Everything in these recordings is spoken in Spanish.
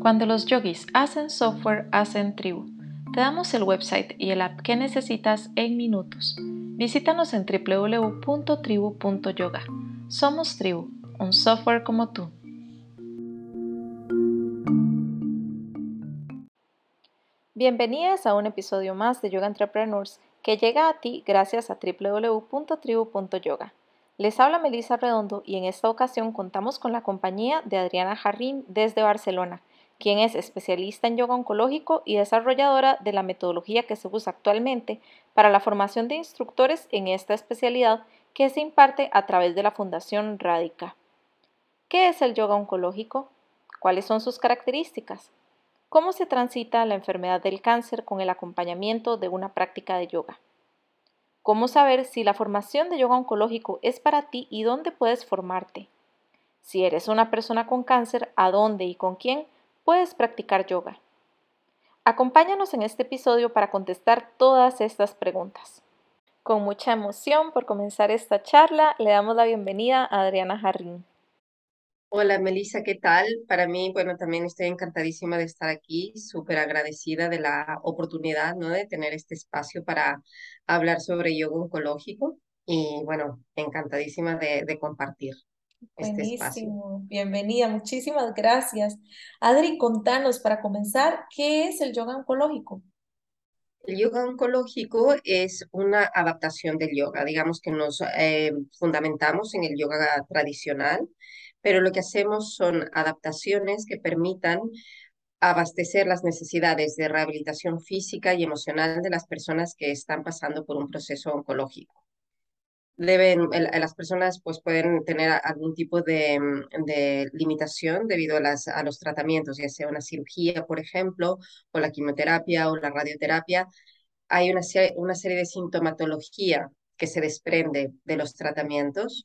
Cuando los yogis hacen software, hacen tribu. Te damos el website y el app que necesitas en minutos. Visítanos en www.tribu.yoga. Somos Tribu, un software como tú. Bienvenidas a un episodio más de Yoga Entrepreneurs que llega a ti gracias a www.tribu.yoga. Les habla Melissa Redondo y en esta ocasión contamos con la compañía de Adriana Jarrín desde Barcelona, quien es especialista en yoga oncológico y desarrolladora de la metodología que se usa actualmente para la formación de instructores en esta especialidad que se imparte a través de la Fundación Radica. ¿Qué es el yoga oncológico? ¿Cuáles son sus características? ¿Cómo se transita la enfermedad del cáncer con el acompañamiento de una práctica de yoga? ¿Cómo saber si la formación de yoga oncológico es para ti y dónde puedes formarte? Si eres una persona con cáncer, ¿a dónde y con quién puedes practicar yoga? Acompáñanos en este episodio para contestar todas estas preguntas. Con mucha emoción por comenzar esta charla, le damos la bienvenida a Adriana Jarrín. Hola Melissa, ¿qué tal? Para mí, bueno, también estoy encantadísima de estar aquí, súper agradecida de la oportunidad, ¿no? De tener este espacio para hablar sobre yoga oncológico y, bueno, encantadísima de, de compartir. Este Buenísimo, bienvenida, muchísimas gracias. Adri, contanos para comenzar, ¿qué es el yoga oncológico? El yoga oncológico es una adaptación del yoga, digamos que nos eh, fundamentamos en el yoga tradicional, pero lo que hacemos son adaptaciones que permitan abastecer las necesidades de rehabilitación física y emocional de las personas que están pasando por un proceso oncológico deben, las personas pues pueden tener algún tipo de, mm, de, limitación debido a, las, a los tratamientos, ya sea una cirugía, por ejemplo, o la quimioterapia o la radioterapia. Hay una, una serie de sintomatología que se desprende de los tratamientos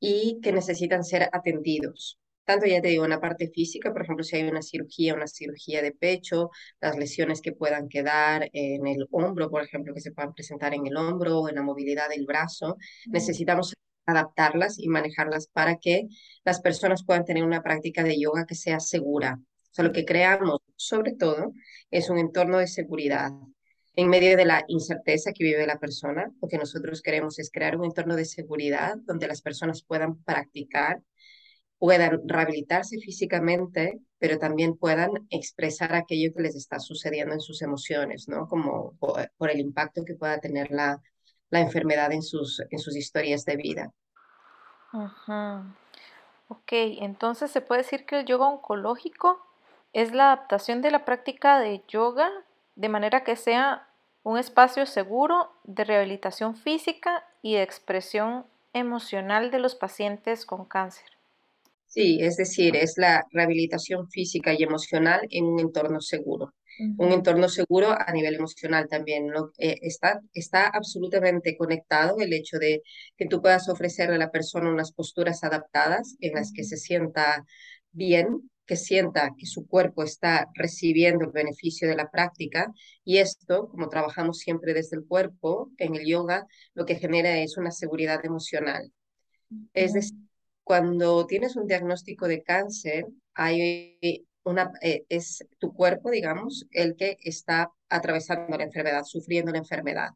y que necesitan ser atendidos tanto ya te digo, en la parte física, por ejemplo, si hay una cirugía, una cirugía de pecho, las lesiones que puedan quedar en el hombro, por ejemplo, que se puedan presentar en el hombro o en la movilidad del brazo, necesitamos adaptarlas y manejarlas para que las personas puedan tener una práctica de yoga que sea segura. O sea, lo que creamos, sobre todo, es un entorno de seguridad. En medio de la incerteza que vive la persona, lo que nosotros queremos es crear un entorno de seguridad donde las personas puedan practicar puedan rehabilitarse físicamente, pero también puedan expresar aquello que les está sucediendo en sus emociones, ¿no? Como por, el impacto que pueda tener la, la enfermedad en sus, en sus historias de vida. Ajá. Ok, entonces se puede decir que el yoga oncológico es la adaptación de la práctica de yoga de manera que sea un espacio seguro de rehabilitación física y de expresión emocional de los pacientes con cáncer. Sí, es decir, es la rehabilitación física y emocional en un entorno seguro. Un entorno seguro a nivel emocional también. ¿no? Eh, está, está absolutamente conectado el hecho de que tú puedas ofrecerle a la persona unas posturas adaptadas en las que se sienta bien, que sienta que su cuerpo está recibiendo el beneficio de la práctica y esto, como trabajamos siempre desde el cuerpo en el yoga, lo que genera es una seguridad emocional. Es decir, cuando tienes un diagnóstico de cáncer, hay una, eh, es tu cuerpo, digamos, el que está atravesando la enfermedad, sufriendo la enfermedad.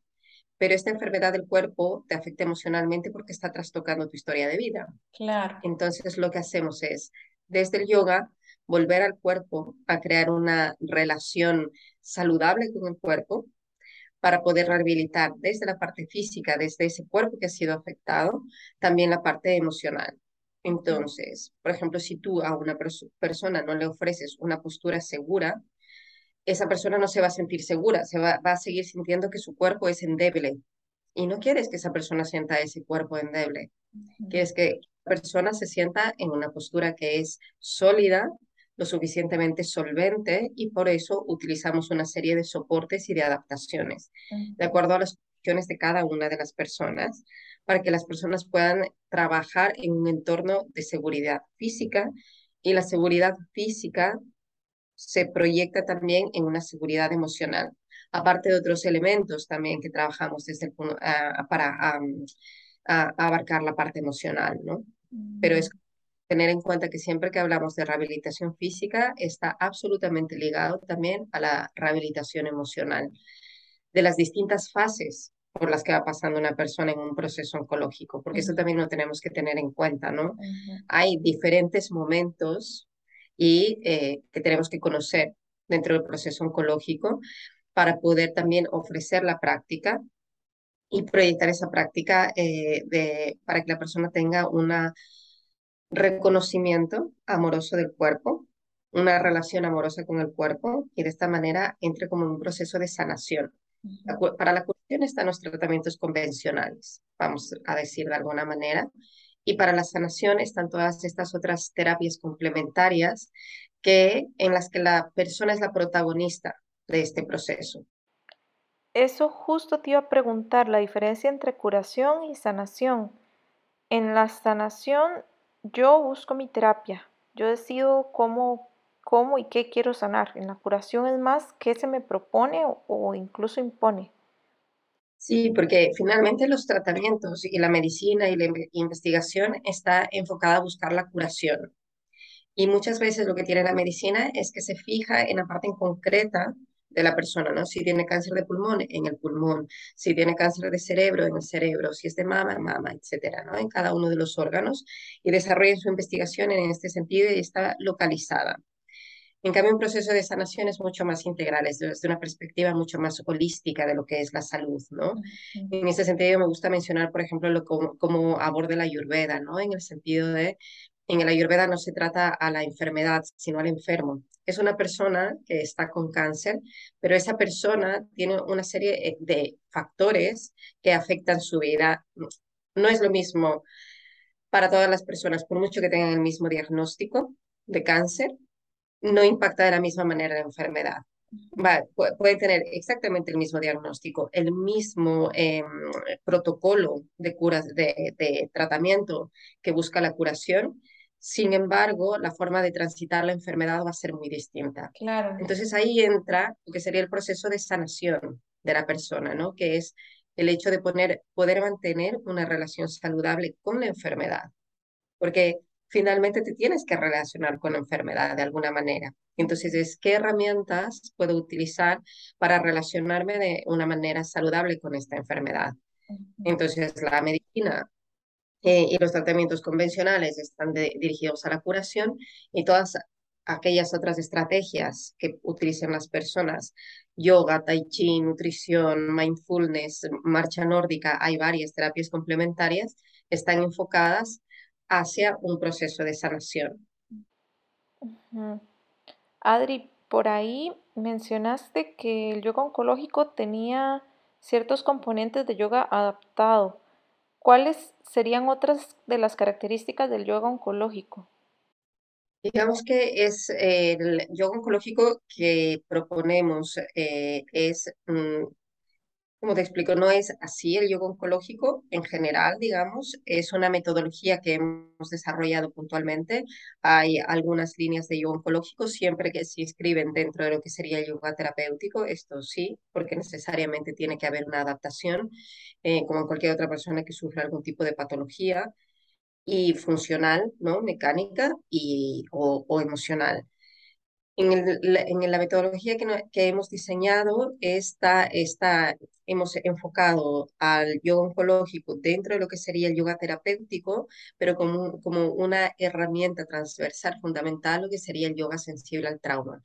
Pero esta enfermedad del cuerpo te afecta emocionalmente porque está trastocando tu historia de vida. Claro. Entonces lo que hacemos es, desde el yoga, volver al cuerpo a crear una relación saludable con el cuerpo para poder rehabilitar desde la parte física, desde ese cuerpo que ha sido afectado, también la parte emocional. Entonces, por ejemplo, si tú a una persona no le ofreces una postura segura, esa persona no se va a sentir segura, se va, a seguir sintiendo que su cuerpo es endeble. Y no quieres que esa persona sienta ese cuerpo endeble. Quieres que la persona se sienta en una postura que es sólida, lo suficientemente solvente y por eso utilizamos una serie de soportes y de adaptaciones, de acuerdo a las condiciones de cada una de las personas para que las personas puedan trabajar en un entorno de seguridad física y la seguridad física se proyecta también en una seguridad emocional, aparte de otros elementos también que trabajamos desde para a, abarcar la parte emocional, ¿no? Pero es. Tener en cuenta que siempre que hablamos de rehabilitación física está absolutamente ligado también a la rehabilitación emocional de las distintas fases por las que va pasando una persona en un proceso oncológico, porque eso también lo tenemos que tener en cuenta, ¿no? Hay diferentes momentos y eh, que tenemos que conocer dentro del proceso oncológico para poder también ofrecer la práctica y proyectar esa práctica eh, de, para que la persona tenga un reconocimiento amoroso del cuerpo, una relación amorosa con el cuerpo y de esta manera entre como un proceso de sanación. Para la curación están los tratamientos convencionales, vamos a decir de alguna manera, y para la sanación están todas estas otras terapias complementarias que, en las que la persona es la protagonista de este proceso. Eso justo te iba a preguntar, la diferencia entre curación y sanación. En la sanación yo busco mi terapia, yo decido cómo, cómo y qué quiero sanar. En la curación es más qué se me propone o, incluso impone. Sí, porque finalmente los tratamientos y la medicina y la investigación está enfocada a buscar la curación. Y muchas veces lo que tiene la medicina es que se fija en la parte en concreta de la persona, ¿no? Si tiene cáncer de pulmón, en el pulmón, si tiene cáncer de cerebro, en el cerebro, si es de mama, mama, etcétera, ¿no? En cada uno de los órganos y desarrolla su investigación en este sentido y está localizada. En cambio, un proceso de sanación es mucho más integral, es desde una perspectiva mucho más holística de lo que es la salud, ¿no? En ese sentido, me gusta mencionar, por ejemplo, lo como, como aborda la Ayurveda, ¿no? En el sentido de, en la Ayurveda no se trata a la enfermedad, sino al enfermo es una persona que está con cáncer, pero esa persona tiene una serie eh, de factores que afectan su vida. No es lo mismo para todas las personas, por mucho que tengan el mismo diagnóstico de cáncer, no impacta de la misma manera la enfermedad. Va, pueden tener exactamente el mismo diagnóstico, el mismo em, protocolo de, cura, de tratamiento que busca la curación, sin embargo, la forma de transitar la enfermedad va a ser muy distinta. Claro. Entonces ahí entra lo que sería el proceso de sanación de la persona, ¿no? Que es el hecho de poner, poder mantener una relación saludable con la enfermedad. Porque finalmente te tienes que relacionar con la enfermedad de alguna manera. Entonces, es qué herramientas puedo utilizar para relacionarme de una manera saludable con esta enfermedad. Entonces, la medicina eh, y los tratamientos convencionales están dirigidos a la curación y todas aquellas otras estrategias que utilicen las personas, yoga, tai chi, nutrición, mindfulness, marcha nórdica, hay varias terapias complementarias, están enfocadas hacia un proceso de sanación. Adri, por ahí mencionaste que el yoga oncológico tenía ciertos componentes de yoga adaptado. ¿Cuáles serían otras de las características del yoga oncológico? Digamos que es el yoga oncológico que proponemos eh, es mm, como te explico, no es así el yoga oncológico en general, digamos, es una metodología que hemos desarrollado puntualmente. Hay algunas líneas de yoga oncológico siempre que se inscriben dentro de lo que sería el yoga terapéutico, esto sí, porque necesariamente tiene que haber una adaptación, eh, como en cualquier otra persona que sufra algún tipo de patología y funcional, ¿no? Mecánica y, o emocional. En, la, metodología que, hemos diseñado, esta, esta, hemos enfocado al yoga oncológico dentro de lo que sería el yoga terapéutico, pero como, como una herramienta transversal fundamental, lo que sería el yoga sensible al trauma.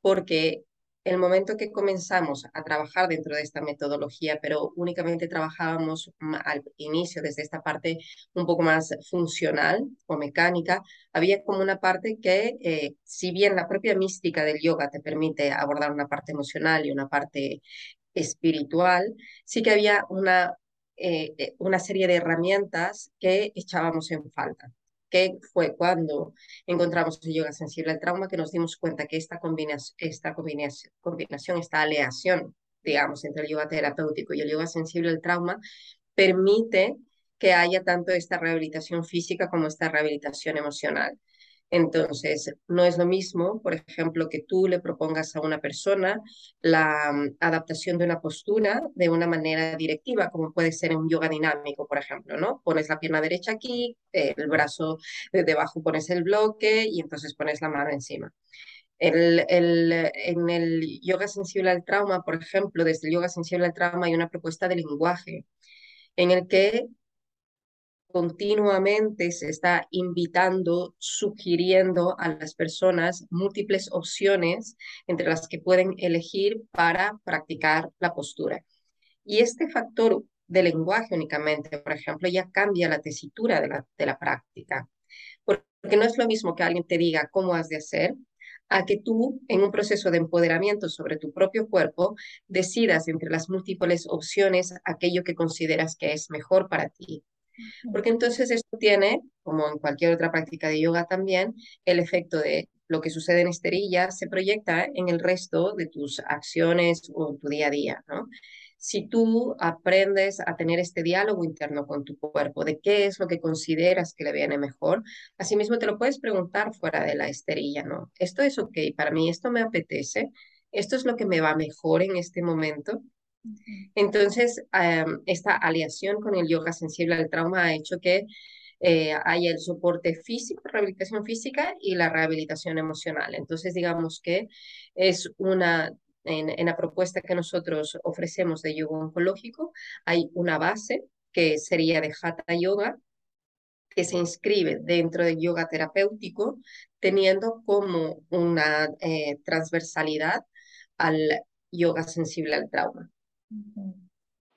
Porque el momento que comenzamos a trabajar dentro de esta metodología, pero únicamente trabajábamos al inicio desde esta parte un poco más funcional o mecánica, había como una parte que, eh, si bien la propia mística del yoga te permite abordar una parte emocional y una parte espiritual, sí que había una, eh, eh, una serie de herramientas que echábamos en falta que fue cuando encontramos el yoga sensible al trauma que nos dimos cuenta que esta combinación, esta combinación, esta aleación, digamos, entre el yoga terapéutico y el yoga sensible al trauma, permite que haya tanto esta rehabilitación física como esta rehabilitación emocional. Entonces, no es lo mismo, por ejemplo, que tú le propongas a una persona la mm, adaptación de una postura de una manera directiva, como puede ser un yoga dinámico, por ejemplo, ¿no? Pones la pierna derecha aquí, el brazo de debajo pones el bloque y entonces pones la mano encima. El, el, en el yoga sensible al trauma, por ejemplo, desde el yoga sensible al trauma hay una propuesta de lenguaje en el que continuamente se está invitando, sugiriendo a las personas múltiples opciones entre las que pueden elegir para practicar la postura. Y este factor de lenguaje únicamente, por ejemplo, ya cambia la tesitura de la, de la práctica. Porque no es lo mismo que alguien te diga cómo has de hacer, a que tú, en un proceso de empoderamiento sobre tu propio cuerpo, decidas entre las múltiples opciones aquello que consideras que es mejor para ti. Porque entonces esto tiene, como en cualquier otra práctica de yoga también, el efecto de lo que sucede en esterilla se proyecta en el resto de tus acciones o tu día a día, ¿no? Si tú aprendes a tener este diálogo interno con tu cuerpo, de qué es lo que consideras que le viene mejor, asimismo te lo puedes preguntar fuera de la esterilla, ¿no? Esto es ok, para mí esto me apetece, esto es lo que me va mejor en este momento, entonces, esta aliación con el yoga sensible al trauma ha hecho que eh, haya el soporte físico, rehabilitación física y la rehabilitación emocional. Entonces, digamos que es una, en, la propuesta que nosotros ofrecemos de yoga oncológico, hay una base que sería de Hatha Yoga, que se inscribe dentro del yoga terapéutico, teniendo como una eh, transversalidad al yoga sensible al trauma.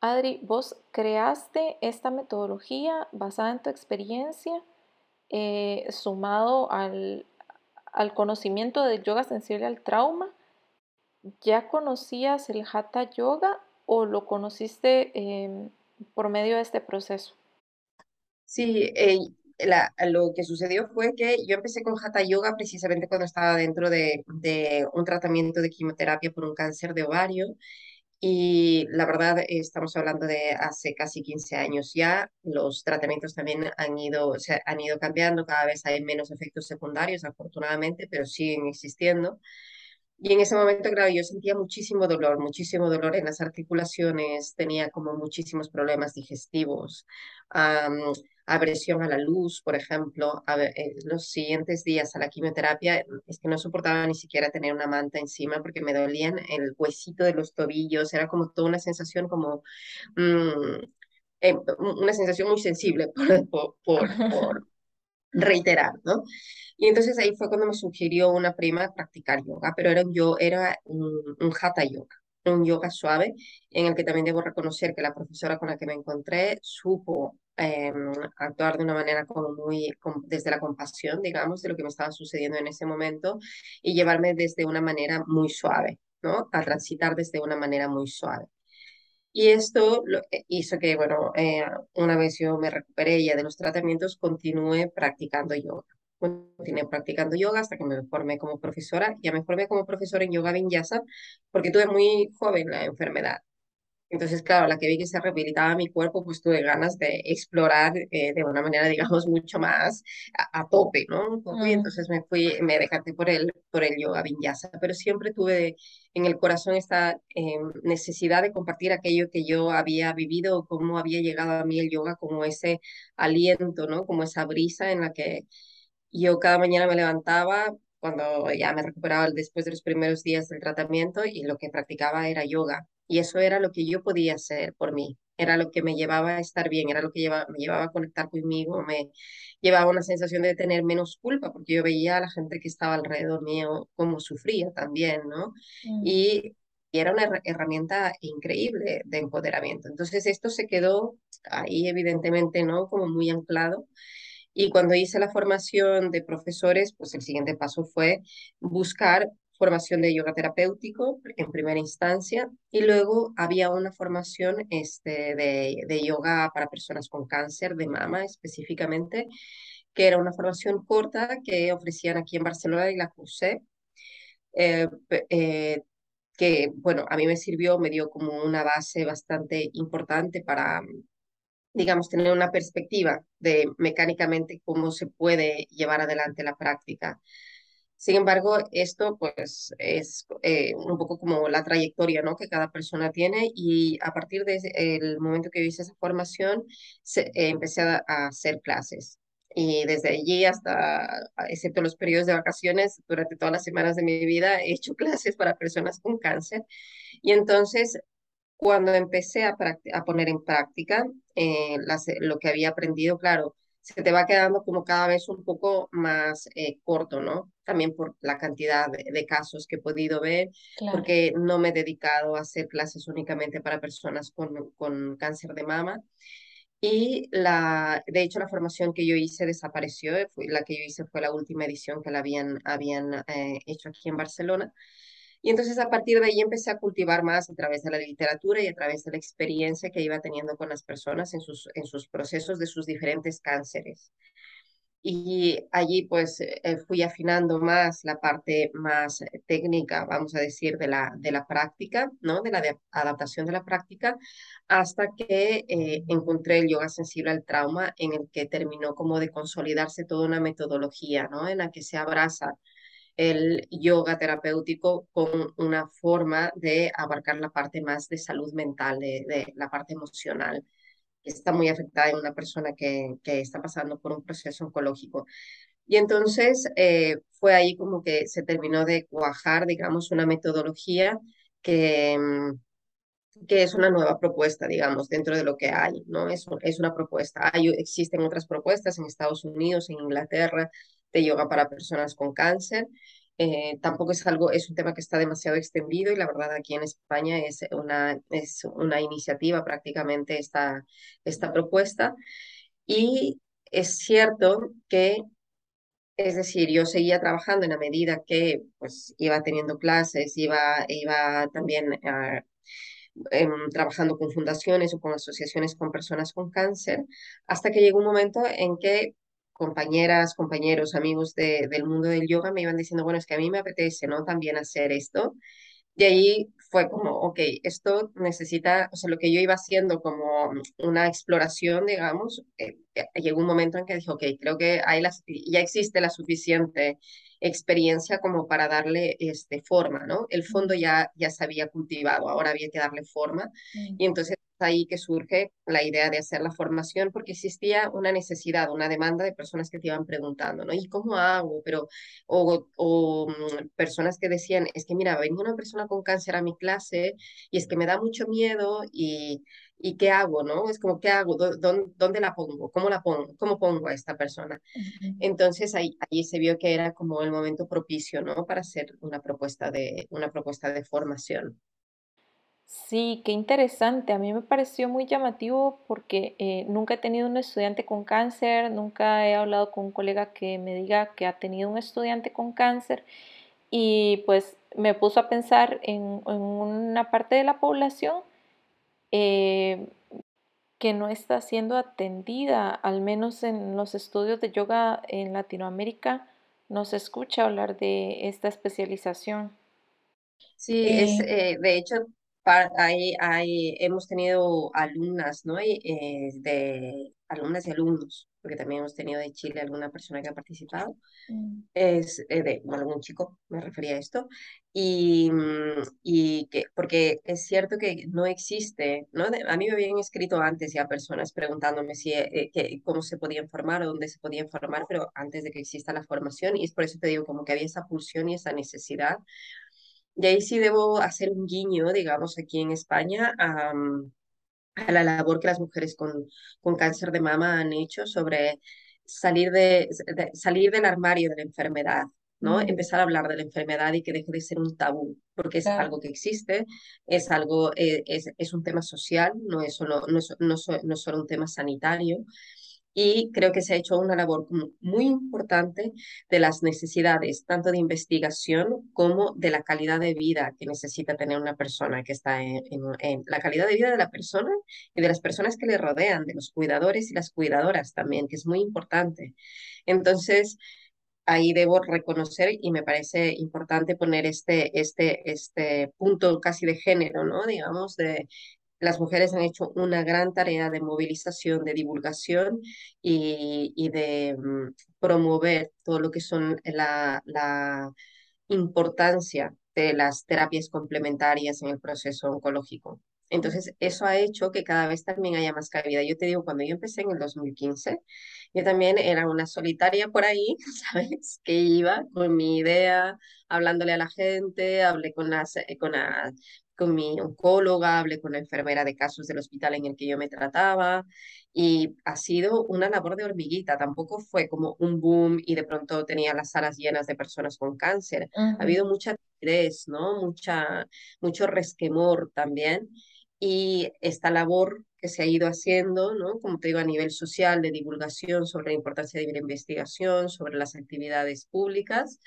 Adri, vos creaste esta metodología basada en tu experiencia, eh, sumado al, conocimiento del yoga sensible al trauma. ¿Ya conocías el Hatha Yoga o lo conociste em, por medio de este proceso? Sí, eh, lo que sucedió fue que yo empecé con Hatha Yoga precisamente cuando estaba dentro de, de un tratamiento de quimioterapia por un cáncer de ovario y la verdad, estamos hablando de hace casi 15 años ya. Los tratamientos también han ido, se han ido cambiando, cada vez hay menos efectos secundarios, afortunadamente, pero siguen existiendo. Y en ese momento, claro, yo sentía muchísimo dolor, muchísimo dolor en las articulaciones, tenía como muchísimos problemas digestivos aversión a la luz, por ejemplo, a eh, los siguientes días a la quimioterapia, es que no soportaba ni siquiera tener una manta encima porque me dolían el huesito de los tobillos, era como toda una sensación como, mm, eh, una sensación muy sensible por, por, por, reiterar, ¿no? Y entonces ahí fue cuando me sugirió una prima practicar yoga, pero era, yo, era un, un hatha yoga un yoga suave, en el que también debo reconocer que la profesora con la que me encontré supo Em, actuar de una manera como muy desde la compasión, digamos, de lo que me estaba sucediendo en ese momento y llevarme desde una manera muy suave, ¿no? A transitar desde una manera muy suave. Y esto lo, eh, hizo que, bueno, eh, una vez yo me recuperé ya de los tratamientos, continué practicando yoga. Continué practicando yoga hasta que me formé como profesora. Ya me formé como profesora en yoga vinyasa porque tuve muy joven la enfermedad. Entonces, claro, la que vi que se rehabilitaba mi cuerpo, pues tuve ganas de explorar eh, de una manera, digamos, mucho más a, tope, ¿no? Y mm. entonces me fui, me dejaste por el, por el yoga vinyasa, pero siempre tuve en el corazón esta eh, necesidad de compartir aquello que yo había vivido, cómo había llegado a mí el yoga, como ese aliento, ¿no? Como esa brisa en la que yo cada mañana me levantaba cuando ya me recuperaba después de los primeros días del tratamiento y lo que practicaba era yoga y eso era lo que yo podía hacer por mí, era lo que me llevaba a estar bien, era lo que me llevaba a conectar conmigo, me llevaba una sensación de tener menos culpa, porque yo veía a la gente que estaba alrededor mío cómo sufría también, ¿no? Mm. Y, era una herramienta increíble de empoderamiento. Entonces esto se quedó ahí evidentemente, ¿no? Como muy anclado. Y cuando hice la formación de profesores, pues el siguiente paso fue buscar formación de yoga terapéutico en primera instancia y luego había una formación este, de, de yoga para personas con cáncer de mama específicamente, que era una formación corta que ofrecían aquí en Barcelona y la cursé. Eh, eh, que, bueno, a mí me sirvió, me dio como una base bastante importante para, digamos, tener una perspectiva de mecánicamente cómo se puede llevar adelante la práctica. Sin embargo, esto pues es eh, un poco como la trayectoria ¿no? que cada persona tiene y a partir del momento que hice esa formación se, eh, empecé a, a, hacer clases. Y desde allí hasta, excepto los periodos de vacaciones, durante todas las semanas de mi vida he hecho clases para personas con cáncer. Y entonces cuando empecé a, a poner en práctica eh, las, lo que había aprendido, claro, se te va quedando como cada vez un poco más eh, corto, ¿no? También por la cantidad de, casos que he podido ver, porque no me he dedicado a hacer clases únicamente para personas con, con cáncer de mama. Y la, de hecho, la formación que yo hice desapareció. La que yo hice fue la última edición que la habían, habían eh, hecho aquí en Barcelona. Y entonces a partir de ahí empecé a cultivar más a través de la literatura y a través de la experiencia que iba teniendo con las personas en sus, en sus procesos de sus diferentes cánceres. Y allí pues eh, fui afinando más la parte más técnica, vamos a decir, de la, de la práctica, ¿no? De la adaptación de la práctica, hasta que eh, encontré el yoga sensible al trauma, en el que terminó como de consolidarse toda una metodología, ¿no? En la que se abraza el yoga terapéutico con una forma de abarcar la parte más de salud mental, de, la parte emocional, que está muy afectada en una persona que, está pasando por un proceso oncológico. Y entonces eh, fue ahí como que se terminó de cuajar, digamos, una metodología que, mm, que es una nueva propuesta, digamos, dentro de lo que hay, ¿no? Es, es una propuesta. Hay, existen otras propuestas en Estados Unidos, en Inglaterra, de yoga para personas con cáncer. Eh, tampoco es algo, es un tema que está demasiado extendido y la verdad aquí en España es una, es una iniciativa prácticamente esta, esta propuesta. Y es cierto que, es decir, yo seguía trabajando en la medida que pues iba teniendo clases, iba, iba también uh, trabajando con fundaciones o con asociaciones con personas con cáncer, hasta que llegó un momento en que compañeras, compañeros, amigos de, del mundo del yoga me iban diciendo, bueno, es que a mí me apetece, ¿no? También hacer esto. Y ahí fue como, ok, esto necesita, o sea, lo que yo iba haciendo como una exploración, digamos, eh, eh, llegó un momento en que dije, ok, creo que hay las, ya existe la suficiente experiencia como para darle este, forma, ¿no? El fondo ya, ya se había cultivado, ahora había que darle forma. Mm. Y entonces ahí que surge la idea de hacer la formación porque existía una necesidad, una demanda de personas que te iban preguntando, ¿no? ¿Y cómo hago? Pero, o, o mm, personas que decían, es que mira, venía una persona con cáncer a mi clase y es que me da mucho miedo y, ¿y qué hago? ¿No? Es como, ¿qué hago? ¿Dónde, dónde la pongo? ¿Cómo la pongo? ¿Cómo pongo a esta persona? Entonces ahí, ahí se vio que era como el momento propicio, ¿no? Para hacer una propuesta de, una propuesta de formación. Sí, qué interesante. A mí me pareció muy llamativo porque eh, nunca he tenido un estudiante con cáncer, nunca he hablado con un colega que me diga que ha tenido un estudiante con cáncer y pues me puso a pensar en, una parte de la población eh, que no está siendo atendida, al menos en los estudios de yoga en Latinoamérica, no se escucha hablar de esta especialización. Sí, es, eh, de hecho, hay, hemos tenido alumnas, ¿no? Eh, de alumnas y alumnos, porque también hemos tenido de Chile alguna persona que ha participado, mm. es eh, de, bueno, algún chico, me refería a esto, y, mm, y que, porque es cierto que no existe, ¿no? a mí me habían escrito antes ya personas preguntándome si, eh, que, cómo se podía informar o dónde se podía informar, pero antes de que exista la formación, y es por eso te digo como que había esa pulsión y esa necesidad, y ahí sí debo hacer un guiño, digamos, aquí en España a, a la labor que las mujeres con, con cáncer de mama han hecho sobre salir, de, salir del armario de la enfermedad, ¿no? Empezar a hablar de la enfermedad y que deje de ser un tabú, porque es algo que existe, es algo, eh, es, es, un tema social, no es solo, no no no es solo un tema sanitario y creo que se ha hecho una labor muy importante de las necesidades, tanto de investigación como de la calidad de vida que necesita tener una persona que está en, la calidad de vida de la persona y de las personas que le rodean, de los cuidadores y las cuidadoras también, que es muy importante. Entonces, ahí debo reconocer y me parece importante poner este, este, este punto casi de género, ¿no? Digamos, de las mujeres han hecho una gran tarea de movilización, de divulgación y, de mm, promover todo lo que son la, la importancia de las terapias complementarias en el proceso oncológico. Entonces, eso ha hecho que cada vez también haya más cabida. Yo te digo, cuando yo empecé en el 2015, yo también era una solitaria por ahí, ¿sabes? Que iba con mi idea, hablándole a la gente, hablé con las, eh, con las con mi oncóloga, hablé con la enfermera de casos del hospital en el que yo me trataba y ha sido una labor de hormiguita, tampoco fue como un boom y de pronto tenía las salas llenas de personas con cáncer. Ha habido mucha timidez, ¿no? Mucha, mucho resquemor también y esta labor que se ha ido haciendo, ¿no? Como te digo, a nivel social, de divulgación sobre la importancia de la investigación, sobre las actividades públicas,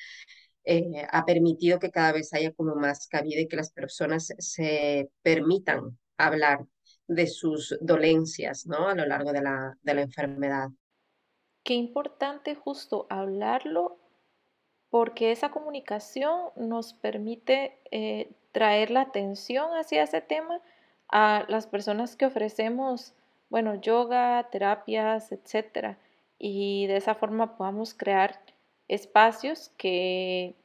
eh, ha permitido que cada vez haya como más cabida y que las personas se permitan hablar de sus dolencias ¿no? a lo largo de la, de la enfermedad. Qué importante justo hablarlo porque esa comunicación nos permite eh, traer la atención hacia ese tema a las personas que ofrecemos, bueno, yoga, terapias, etcétera, y de esa forma podamos crear espacios que,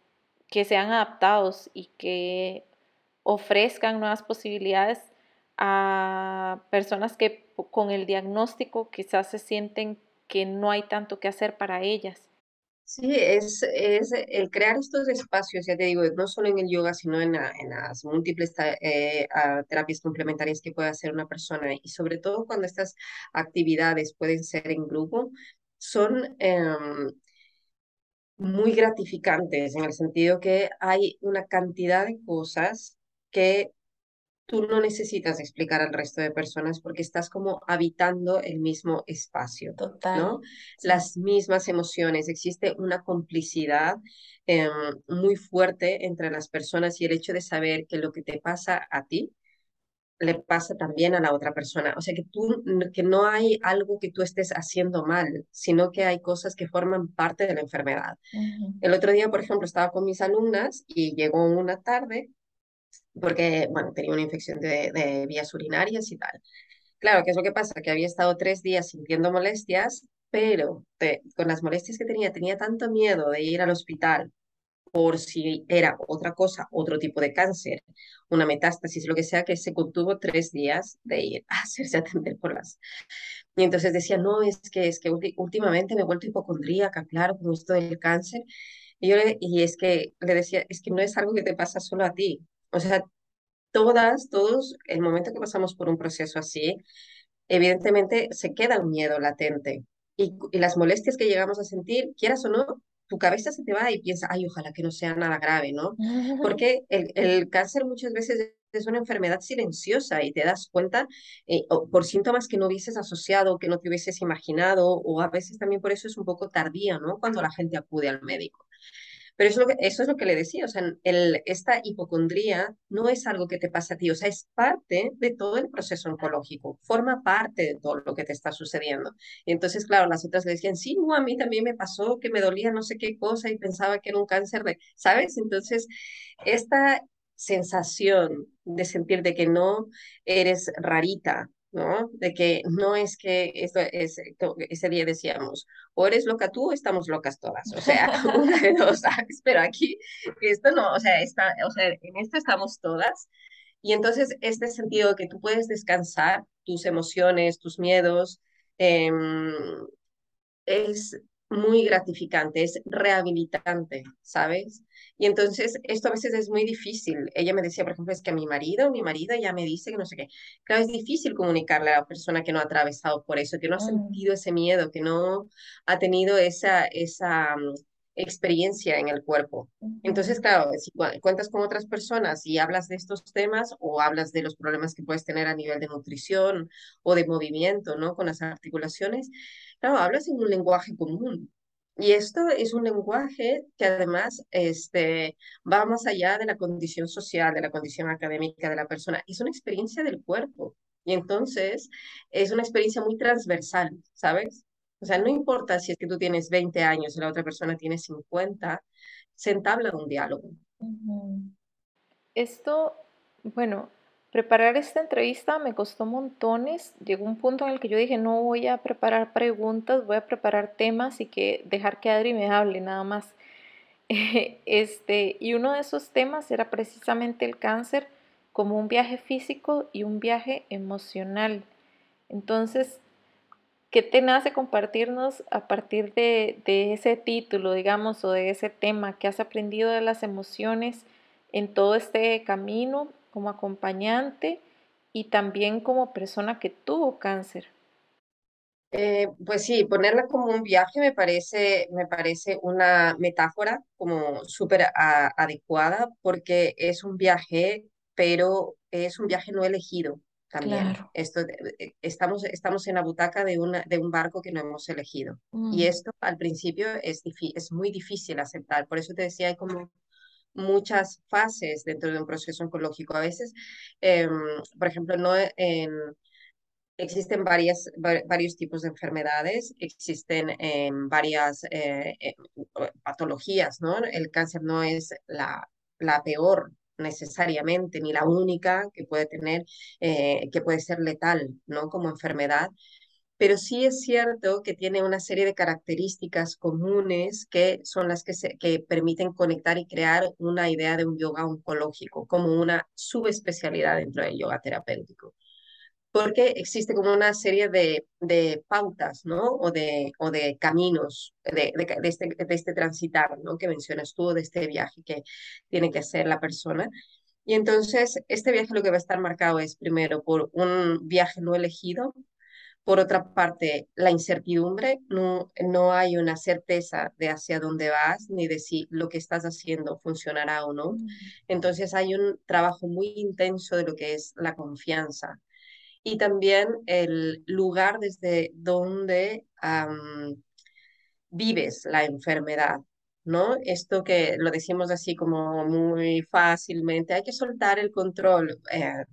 que sean adaptados y que ofrezcan nuevas posibilidades a personas que con el diagnóstico quizás se sienten que no hay tanto que hacer para ellas. Sí, es, es el crear estos espacios, ya te digo, no solo en el yoga, sino en, en las múltiples eh, terapias complementarias que puede hacer una persona y sobre todo cuando estas actividades pueden ser en grupo, son em, muy gratificantes en el sentido que hay una cantidad de cosas que tú no necesitas explicar al resto de personas porque estás como habitando el mismo espacio, Total. ¿no? Las mismas emociones, existe una complicidad em, muy fuerte entre las personas y el hecho de saber que lo que te pasa a ti le pasa también a la otra persona. O sea, que tú, que no hay algo que tú estés haciendo mal, sino que hay cosas que forman parte de la enfermedad. El otro día, por ejemplo, estaba con mis alumnas y llegó una tarde porque, bueno, tenía una infección de, vías urinarias y tal. Claro, ¿qué es lo que pasa? Que había estado tres días sintiendo molestias, pero con las molestias que tenía, tenía tanto miedo de ir al hospital por si era otra cosa, otro tipo de cáncer, una metástasis, lo que sea, que se contuvo tres días de ir a hacerse atender por las... Y entonces decía, no, es que, es que últimamente me he vuelto hipocondríaca, claro, con esto del cáncer. Y, yo y es que le decía, es que no es algo que te pasa solo a ti, o sea, todas, todos, el momento que pasamos por un proceso así, evidentemente se queda un miedo latente. Y, las molestias que llegamos a sentir, quieras o no, tu cabeza se te va y piensa, ay, ojalá que no sea nada grave, ¿no? Porque el, cáncer muchas veces es una enfermedad silenciosa y te das cuenta eh, por síntomas que no hubieses asociado, que no te hubieses imaginado, o a veces también por eso es un poco tardía, ¿no? Cuando la gente acude al médico. Pero eso, eso es lo que le decía, o sea, el, esta hipocondría no es algo que te pasa a ti, o sea, es parte de todo el proceso oncológico, forma parte de todo lo que te está sucediendo. Y entonces, claro, las otras le decían, sí, no, a mí también me pasó que me dolía no sé qué cosa y pensaba que era un cáncer de, ¿sabes? Entonces, esta sensación de sentir de que no eres rarita, ¿no? De que no es que esto es, ese día decíamos, o eres loca tú o estamos locas todas, o sea, una de dos, ¿sabes? Pero aquí, esto no, o sea, está, o sea, en esto estamos todas. Y entonces, este sentido de que tú puedes descansar tus emociones, tus miedos, em, es muy gratificante, es rehabilitante, ¿sabes? Y entonces esto a veces es muy difícil. Ella me decía, por ejemplo, es que a mi marido, mi marido ya me dice que no sé qué. Claro, es difícil comunicarle a la persona que no ha atravesado por eso, que no ha sentido ese miedo, que no ha tenido esa, esa mm, experiencia en el cuerpo. Entonces, claro, si cuentas con otras personas y hablas de estos temas o hablas de los problemas que puedes tener a nivel de nutrición o de movimiento, ¿no? Con las articulaciones, claro, hablas en un lenguaje común. Y esto es un lenguaje que además este, va más allá de la condición social, de la condición académica de la persona. Es una experiencia del cuerpo. Y entonces es una experiencia muy transversal, ¿sabes? O sea, no importa si es que tú tienes 20 años y la otra persona tiene 50, se entabla un diálogo. Esto, bueno, Preparar esta entrevista me costó montones. Llegó un punto en el que yo dije, no voy a preparar preguntas, voy a preparar temas y que dejar que Adri me hable nada más. Este, y uno de esos temas era precisamente el cáncer como un viaje físico y un viaje emocional. Entonces, ¿qué te nace compartirnos a partir de, ese título, digamos, o de ese tema que has aprendido de las emociones en todo este camino como acompañante y también como persona que tuvo cáncer. Eh, pues sí, ponerla como un viaje me parece, me parece una metáfora como súper adecuada porque es un viaje, pero es un viaje no elegido también. Claro. Esto, eh, estamos, estamos en la butaca de, una, de un barco que no hemos elegido. Y Mm, esto al principio es, es muy difícil aceptar. Por eso te decía, hay como muchas fases dentro de un proceso oncológico. A veces, em, por ejemplo, no en, existen varias, varios tipos de enfermedades, existen em, varias eh, eh, patologías, ¿no? El cáncer no es la, la peor necesariamente, ni la única que puede tener, eh, que puede ser letal, ¿no? Como enfermedad, pero sí es cierto que tiene una serie de características comunes que son las que, se, que permiten conectar y crear una idea de un yoga oncológico como una subespecialidad dentro del yoga terapéutico. Porque existe como una serie de, de pautas, ¿no? O de, o de caminos de, de, de, este, de este transitar, ¿no? Que mencionas tú, de este viaje que tiene que hacer la persona. Y entonces, este viaje lo que va a estar marcado es primero por un viaje no elegido, por otra parte, la incertidumbre, no, no hay una certeza de hacia dónde vas ni de si lo que estás haciendo funcionará o no. mm, Entonces hay un trabajo muy intenso de lo que es la confianza y también el lugar desde donde um, vives la enfermedad. ¿No? Esto que lo decimos así como muy fácilmente, hay que soltar el control. Eh,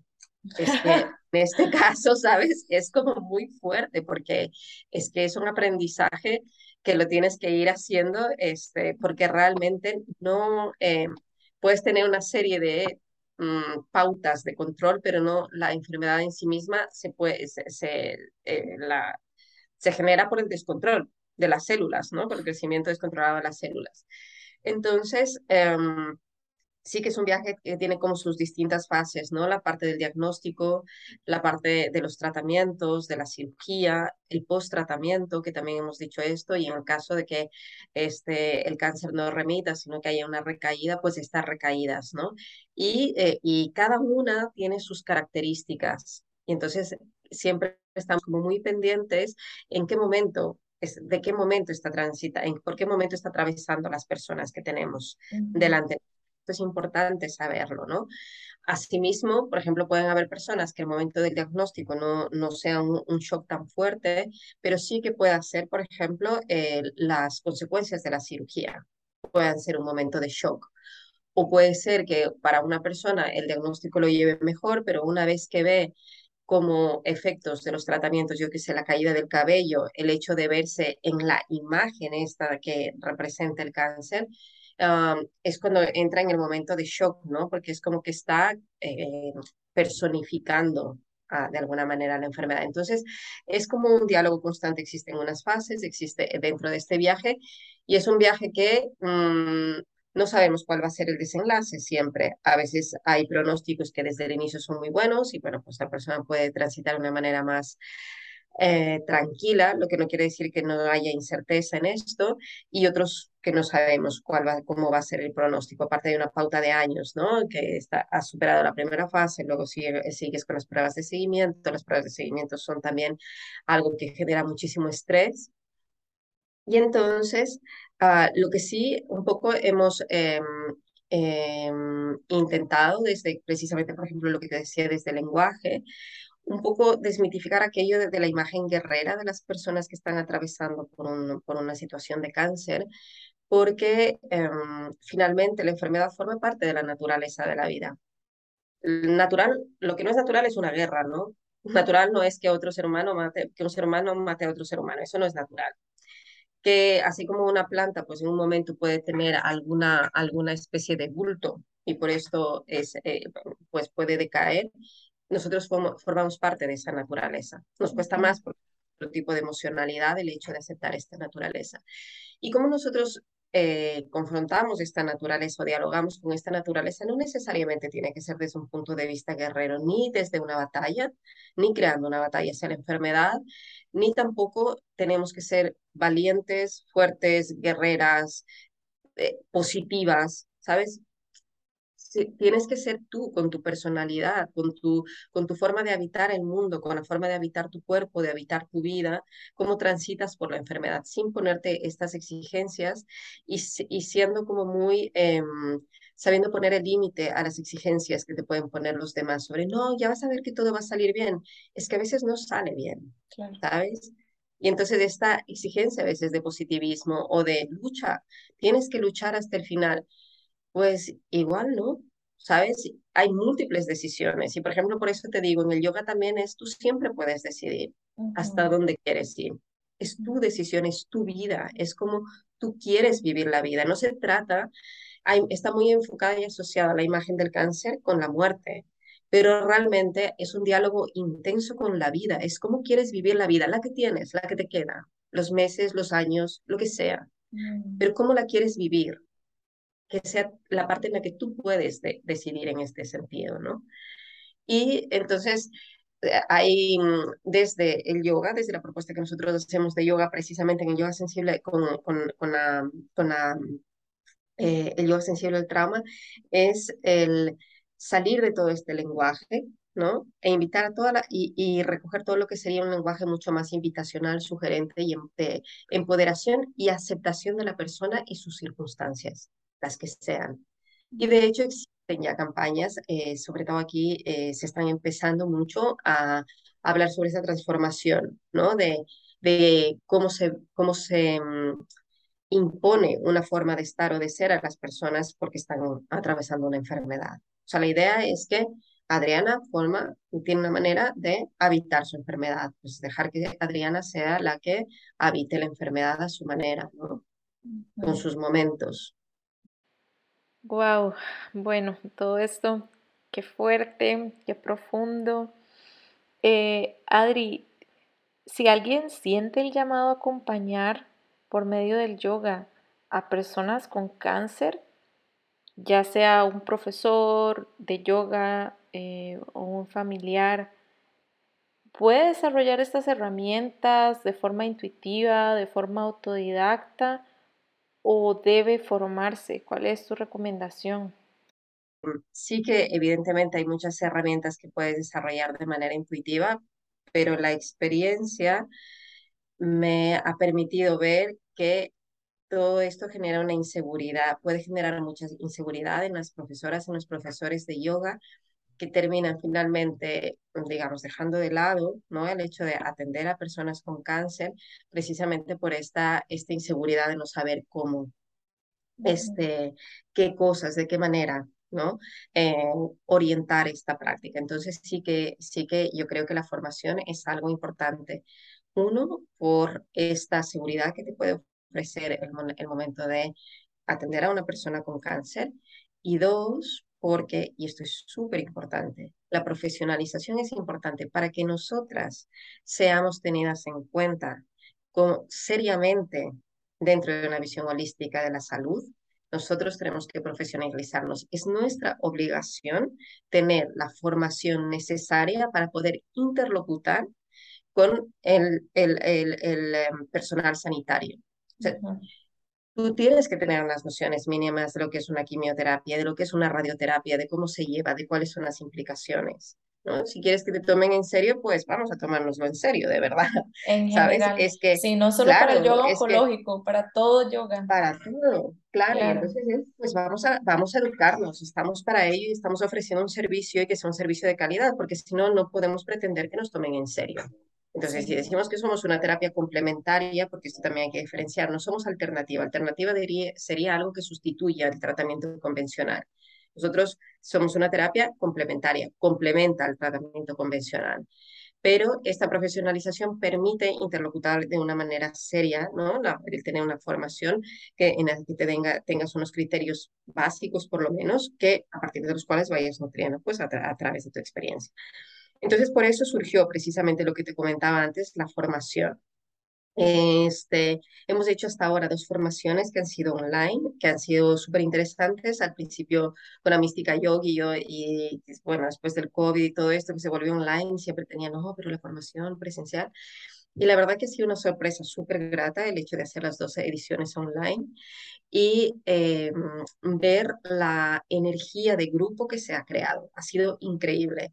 es que en este caso, ¿sabes? Es como muy fuerte porque es que es un aprendizaje que lo tienes que ir haciendo, este, porque realmente no eh, puedes tener una serie de mm, pautas de control, pero no la enfermedad en sí misma se puede, se, eh, la, se genera por el descontrol de las células, ¿no? Por el crecimiento descontrolado de las células. Entonces, um, sí que es un viaje que tiene como sus distintas fases, ¿no? La parte del diagnóstico, la parte de los tratamientos, de la cirugía, el post-tratamiento, que también hemos dicho esto, y en el caso de que este, el cáncer no remita, sino que haya una recaída, pues estas recaídas, ¿no? Y, eh, y cada una tiene sus características. Y entonces siempre estamos como muy pendientes en qué momento de qué momento está transita, en por qué momento está atravesando las personas que tenemos delante es importante saberlo, ¿no? Asimismo, por ejemplo, pueden haber personas que el momento del diagnóstico no, no sea un, shock tan fuerte, pero sí que pueda ser, por ejemplo, eh, las consecuencias de la cirugía puedan ser un momento de shock. O puede ser que para una persona el diagnóstico lo lleve mejor, pero una vez que ve como efectos de los tratamientos, yo que sé, la caída del cabello, el hecho de verse en la imagen esta que representa el cáncer, um, es cuando entra en el momento de shock, ¿no? Porque es como que está eh, personificando uh, de alguna manera la enfermedad. Entonces, es como un diálogo constante, existen unas fases, existe dentro de este viaje, y es un viaje que um, no sabemos cuál va a ser el desenlace siempre. A veces hay pronósticos que desde el inicio son muy buenos y bueno, pues la persona puede transitar de una manera más eh, tranquila, lo que no quiere decir que no haya incerteza en esto, y otros que no sabemos cuál va, cómo va a ser el pronóstico, aparte de una pauta de años, ¿no? Que está, ha superado la primera fase, luego sigue, sigues con las pruebas de seguimiento, las pruebas de seguimiento son también algo que genera muchísimo estrés. Y entonces, uh, lo que sí, un poco hemos eh, eh, intentado desde, precisamente, por ejemplo, lo que te decía desde el lenguaje, un poco desmitificar aquello de, de la imagen guerrera de las personas que están atravesando por, un, por una situación de cáncer, porque eh, finalmente la enfermedad forma parte de la naturaleza de la vida. Natural, lo que no es natural es una guerra, ¿no? Natural no es que otro ser humano mate, que un ser humano mate a otro ser humano, eso no es natural que así como una planta, pues en un momento puede tener alguna, alguna especie de bulto y por esto es, eh, pues puede decaer, nosotros formamos parte de esa naturaleza. Nos cuesta más por otro tipo de emocionalidad el hecho de aceptar esta naturaleza. Y como nosotros eh, confrontamos esta naturaleza o dialogamos con esta naturaleza, no necesariamente tiene que ser desde un punto de vista guerrero, ni desde una batalla, ni creando una batalla hacia la enfermedad, ni tampoco tenemos que ser valientes, fuertes, guerreras, eh, positivas, ¿sabes? Tienes que ser tú con tu personalidad, con tu, con tu forma de habitar el mundo, con la forma de habitar tu cuerpo, de habitar tu vida, cómo transitas por la enfermedad, sin ponerte estas exigencias y, siendo como muy... Em, sabiendo poner el límite a las exigencias que te pueden poner los demás sobre, no, ya vas a ver que todo va a salir bien. Es que a veces no sale bien, ¿sabes? Y entonces esta exigencia a veces de positivismo o de lucha, tienes que luchar hasta el final. Pues igual, ¿no? ¿Sabes? Hay múltiples decisiones y, por ejemplo, por eso te digo, en el yoga también es, tú siempre puedes decidir hasta dónde quieres ir. Es tu decisión, es tu vida, es como tú quieres vivir la vida. No se trata, hay, está muy enfocada y asociada la imagen del cáncer con la muerte, pero realmente es un diálogo intenso con la vida. Es cómo quieres vivir la vida, la que tienes, la que te queda, los meses, los años, lo que sea, mm. pero cómo la quieres vivir que sea la parte en la que tú puedes decidir en este sentido, ¿no? Y entonces eh, hay mm, desde el yoga, desde la propuesta que nosotros hacemos de yoga, precisamente en el yoga sensible con, con, con, la, con la, eh, el yoga sensible al trauma, es el salir de todo este lenguaje, ¿no? E invitar a toda la, y, y, recoger todo lo que sería un lenguaje mucho más invitacional, sugerente y de empoderación y aceptación de la persona y sus circunstancias las que sean. Y de hecho existen ya campañas, eh, sobre todo aquí eh, se están empezando mucho a, hablar sobre esa transformación, ¿no? De, de cómo se, cómo se mm, impone una forma de estar o de ser a las personas porque están atravesando una enfermedad. O sea, la idea es que Adriana forma, tiene una manera de habitar su enfermedad, pues dejar que Adriana sea la que habite la enfermedad a su manera, ¿no? Con sus momentos. Wow, bueno, todo esto, qué fuerte, qué profundo. Eh, Adri, si alguien siente el llamado a acompañar por medio del yoga a personas con cáncer, ya sea un profesor de yoga eh, o un familiar, puede desarrollar estas herramientas de forma intuitiva, de forma autodidacta, o debe formarse? ¿Cuál es tu recomendación? Sí que evidentemente hay muchas herramientas que puedes desarrollar de manera intuitiva, pero la experiencia me ha permitido ver que todo esto genera una inseguridad, puede generar mucha inseguridad en las profesoras, en los profesores de yoga, que terminan finalmente, digamos, dejando de lado ¿no? el hecho de atender a personas con cáncer, precisamente por esta, esta inseguridad de no saber cómo, este, qué cosas, de qué manera, ¿no? Eh, orientar esta práctica. Entonces sí que, sí que yo creo que la formación es algo importante. Uno, por esta seguridad que te puede ofrecer el, el momento de atender a una persona con cáncer. Y dos, porque, y esto es súper importante, la profesionalización es importante para que nosotras seamos tenidas en cuenta como seriamente dentro de una visión holística de la salud. Nosotros tenemos que profesionalizarnos. Es nuestra obligación tener la formación necesaria para poder interlocutar con el, em, personal sanitario. Tú tienes que tener unas nociones mínimas de lo que es una quimioterapia, de lo que es una radioterapia, de cómo se lleva, de cuáles son las implicaciones. ¿no? Si quieres que te tomen en serio, pues vamos a tomárnoslo en serio, de verdad. En ¿Sabes? Es que, sí, no solo para el yoga oncológico, para todo yoga. Para todo, claro. Entonces, pues vamos a, vamos a educarnos, estamos para ello y estamos ofreciendo un servicio y que sea un servicio de calidad, porque si no, no podemos pretender que nos tomen en serio. Entonces, si decimos que somos una terapia complementaria, porque esto también hay que diferenciar, no somos alternativa. Alternativa sería algo que sustituya el tratamiento convencional. Nosotros somos una terapia complementaria, complementa al tratamiento convencional. Pero esta profesionalización permite interlocutar de una manera seria, ¿no? el tener una formación que, en la que te tengas unos criterios básicos, por lo menos, que a partir de los cuales vayas nutriendo pues, a través de tu experiencia. Entonces, por eso surgió precisamente lo que te comentaba antes, la formación. Este, hemos hecho hasta ahora dos formaciones que han sido online, que han sido súper interesantes. Al principio con la mística yogi yo, y bueno, después del COVID y todo esto que se volvió online, siempre tenía, no, pero la formación presencial. Y la verdad que ha sido una sorpresa súper grata el hecho de hacer las dos ediciones online y eh, ver la energía de grupo que se ha creado. Ha sido increíble.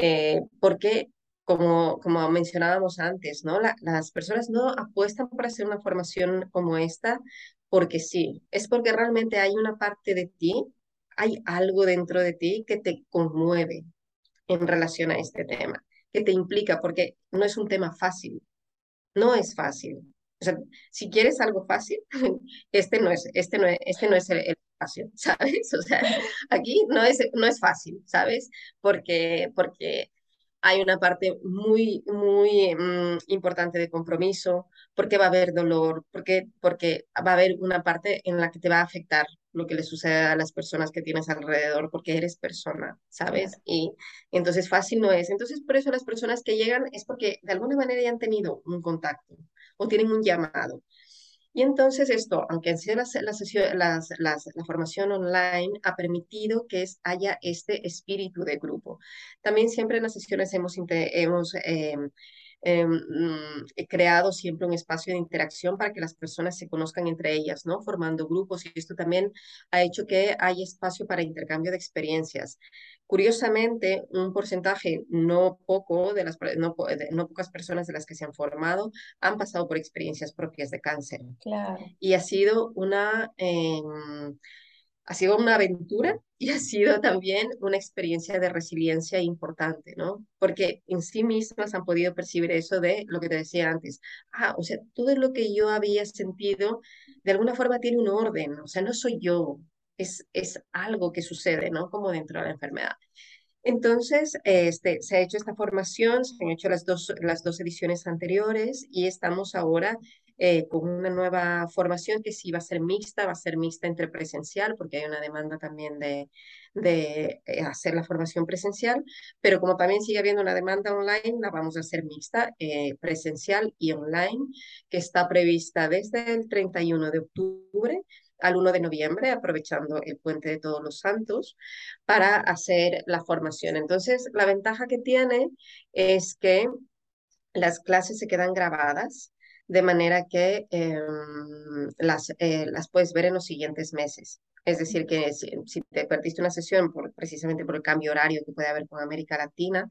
Eh, porque como, como mencionábamos antes, ¿no? las personas no apuestan por hacer una formación como esta porque sí, es porque realmente hay una parte de ti, hay algo dentro de ti que te conmueve en relación a este tema, que te implica, porque no es un tema fácil, no es fácil. Si quieres algo fácil, este no es, este no es, este no es el, ¿sabes? O sea, aquí no es, no es fácil, ¿sabes? Porque, porque hay una parte muy, muy mm, importante de compromiso, porque va a haber dolor, porque, porque va a haber una parte en la que te va a afectar lo que le sucede a las personas que tienes alrededor, porque eres persona, ¿sabes? Y entonces fácil no es. Entonces, por eso las personas que llegan es porque de alguna manera ya han tenido un contacto o tienen un llamado. Y entonces esto, aunque sí la, la, la, formación online ha permitido que haya este espíritu de grupo. También siempre en las sesiones hemos, hemos em, em, mm, creado siempre un espacio de interacción para que las personas se conozcan entre ellas, ¿no? Formando grupos y esto también ha hecho que haya espacio para intercambio de experiencias. Curiosamente, un porcentaje no poco de las no, no, pocas personas de las que se han formado han pasado por experiencias propias de cáncer. Claro. Y ha sido una eh, ha sido una aventura y ha sido también una experiencia de resiliencia importante, ¿no? Porque en sí mismas han podido percibir eso de lo que te decía antes. Ah, o sea, todo lo que yo había sentido de alguna forma tiene un orden, o sea, no soy yo, es, es algo que sucede, ¿no? Como dentro de la enfermedad. Entonces, este, se ha hecho esta formación, se han hecho las dos, las dos ediciones anteriores y estamos ahora eh, con una nueva formación que sí va a ser mixta, va a ser mixta entre presencial, porque hay una demanda también de, de eh, hacer la formación presencial, pero como también sigue habiendo una demanda online, la vamos a hacer mixta, eh, presencial y online, que está prevista desde el 31 de octubre al 1 de noviembre, aprovechando el puente de todos los santos, para hacer la formación. Entonces, la ventaja que tiene es que las clases se quedan grabadas de manera que em, las, eh, las puedes ver en los siguientes meses. Es decir, que si, si, te perdiste una sesión por, precisamente por el cambio horario que puede haber con América Latina,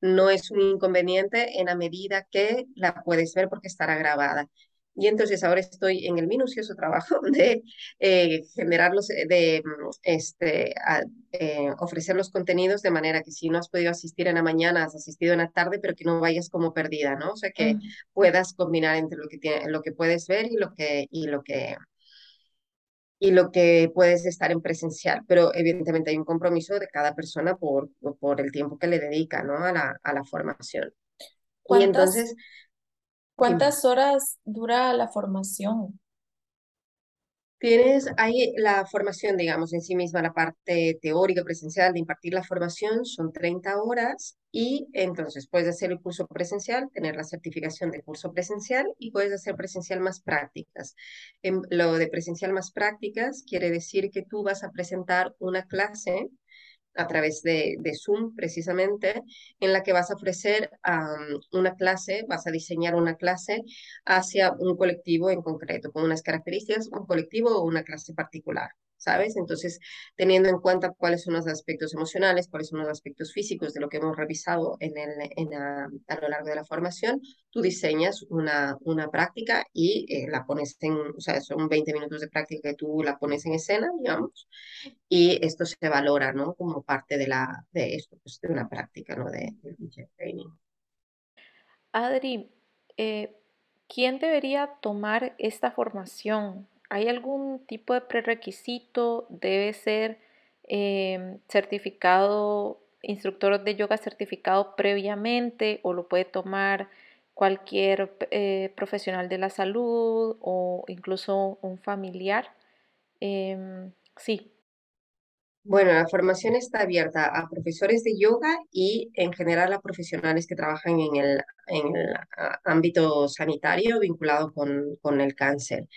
no es un inconveniente en la medida que la puedes ver porque estará grabada. Y entonces ahora estoy en el minucioso trabajo de eh, generarlos, eh, de mm, este, eh, ofrecer los contenidos de manera que si no has podido asistir en la mañana, has asistido en la tarde, pero que no vayas como perdida, ¿no? O sea, que puedas combinar entre lo que, tiene, lo que puedes ver y lo que, y lo que, y lo que puedes estar en presencial, pero evidentemente hay un compromiso de cada persona por, por el tiempo que le dedica, ¿no? A la, a la formación. Y entonces ¿Cuántas horas dura la formación? Tienes ahí la formación, digamos, en sí misma, la parte teórica presencial de impartir la formación son 30 horas y entonces puedes hacer el curso presencial, tener la certificación de curso presencial y puedes hacer presencial más prácticas. En lo de presencial más prácticas quiere decir que tú vas a presentar una clase a través de, Zoom precisamente, en la que vas a ofrecer una clase, vas a diseñar una clase hacia un colectivo en concreto, con unas características, un colectivo o una clase particular. ¿Sabes? Entonces, teniendo en cuenta cuáles son los aspectos emocionales, cuáles son los aspectos físicos de lo que hemos revisado en el, en a lo largo de la formación, tú diseñas una, una práctica y eh, la pones en, o sea, son 20 minutos de práctica que tú la pones en escena, digamos, y esto se valora, ¿no? Como parte de, la, de esto, pues, de una práctica, ¿no? De, de training. Adri, eh, ¿quién debería tomar esta formación? ¿Hay algún tipo de prerequisito? ¿Debe ser em, certificado, instructor de yoga certificado previamente o lo puede tomar cualquier eh, profesional de la salud o incluso un familiar? Em, sí. Bueno, la formación está abierta a profesores de yoga y en general a profesionales que trabajan en el, en el ámbito sanitario vinculado con, con el cáncer.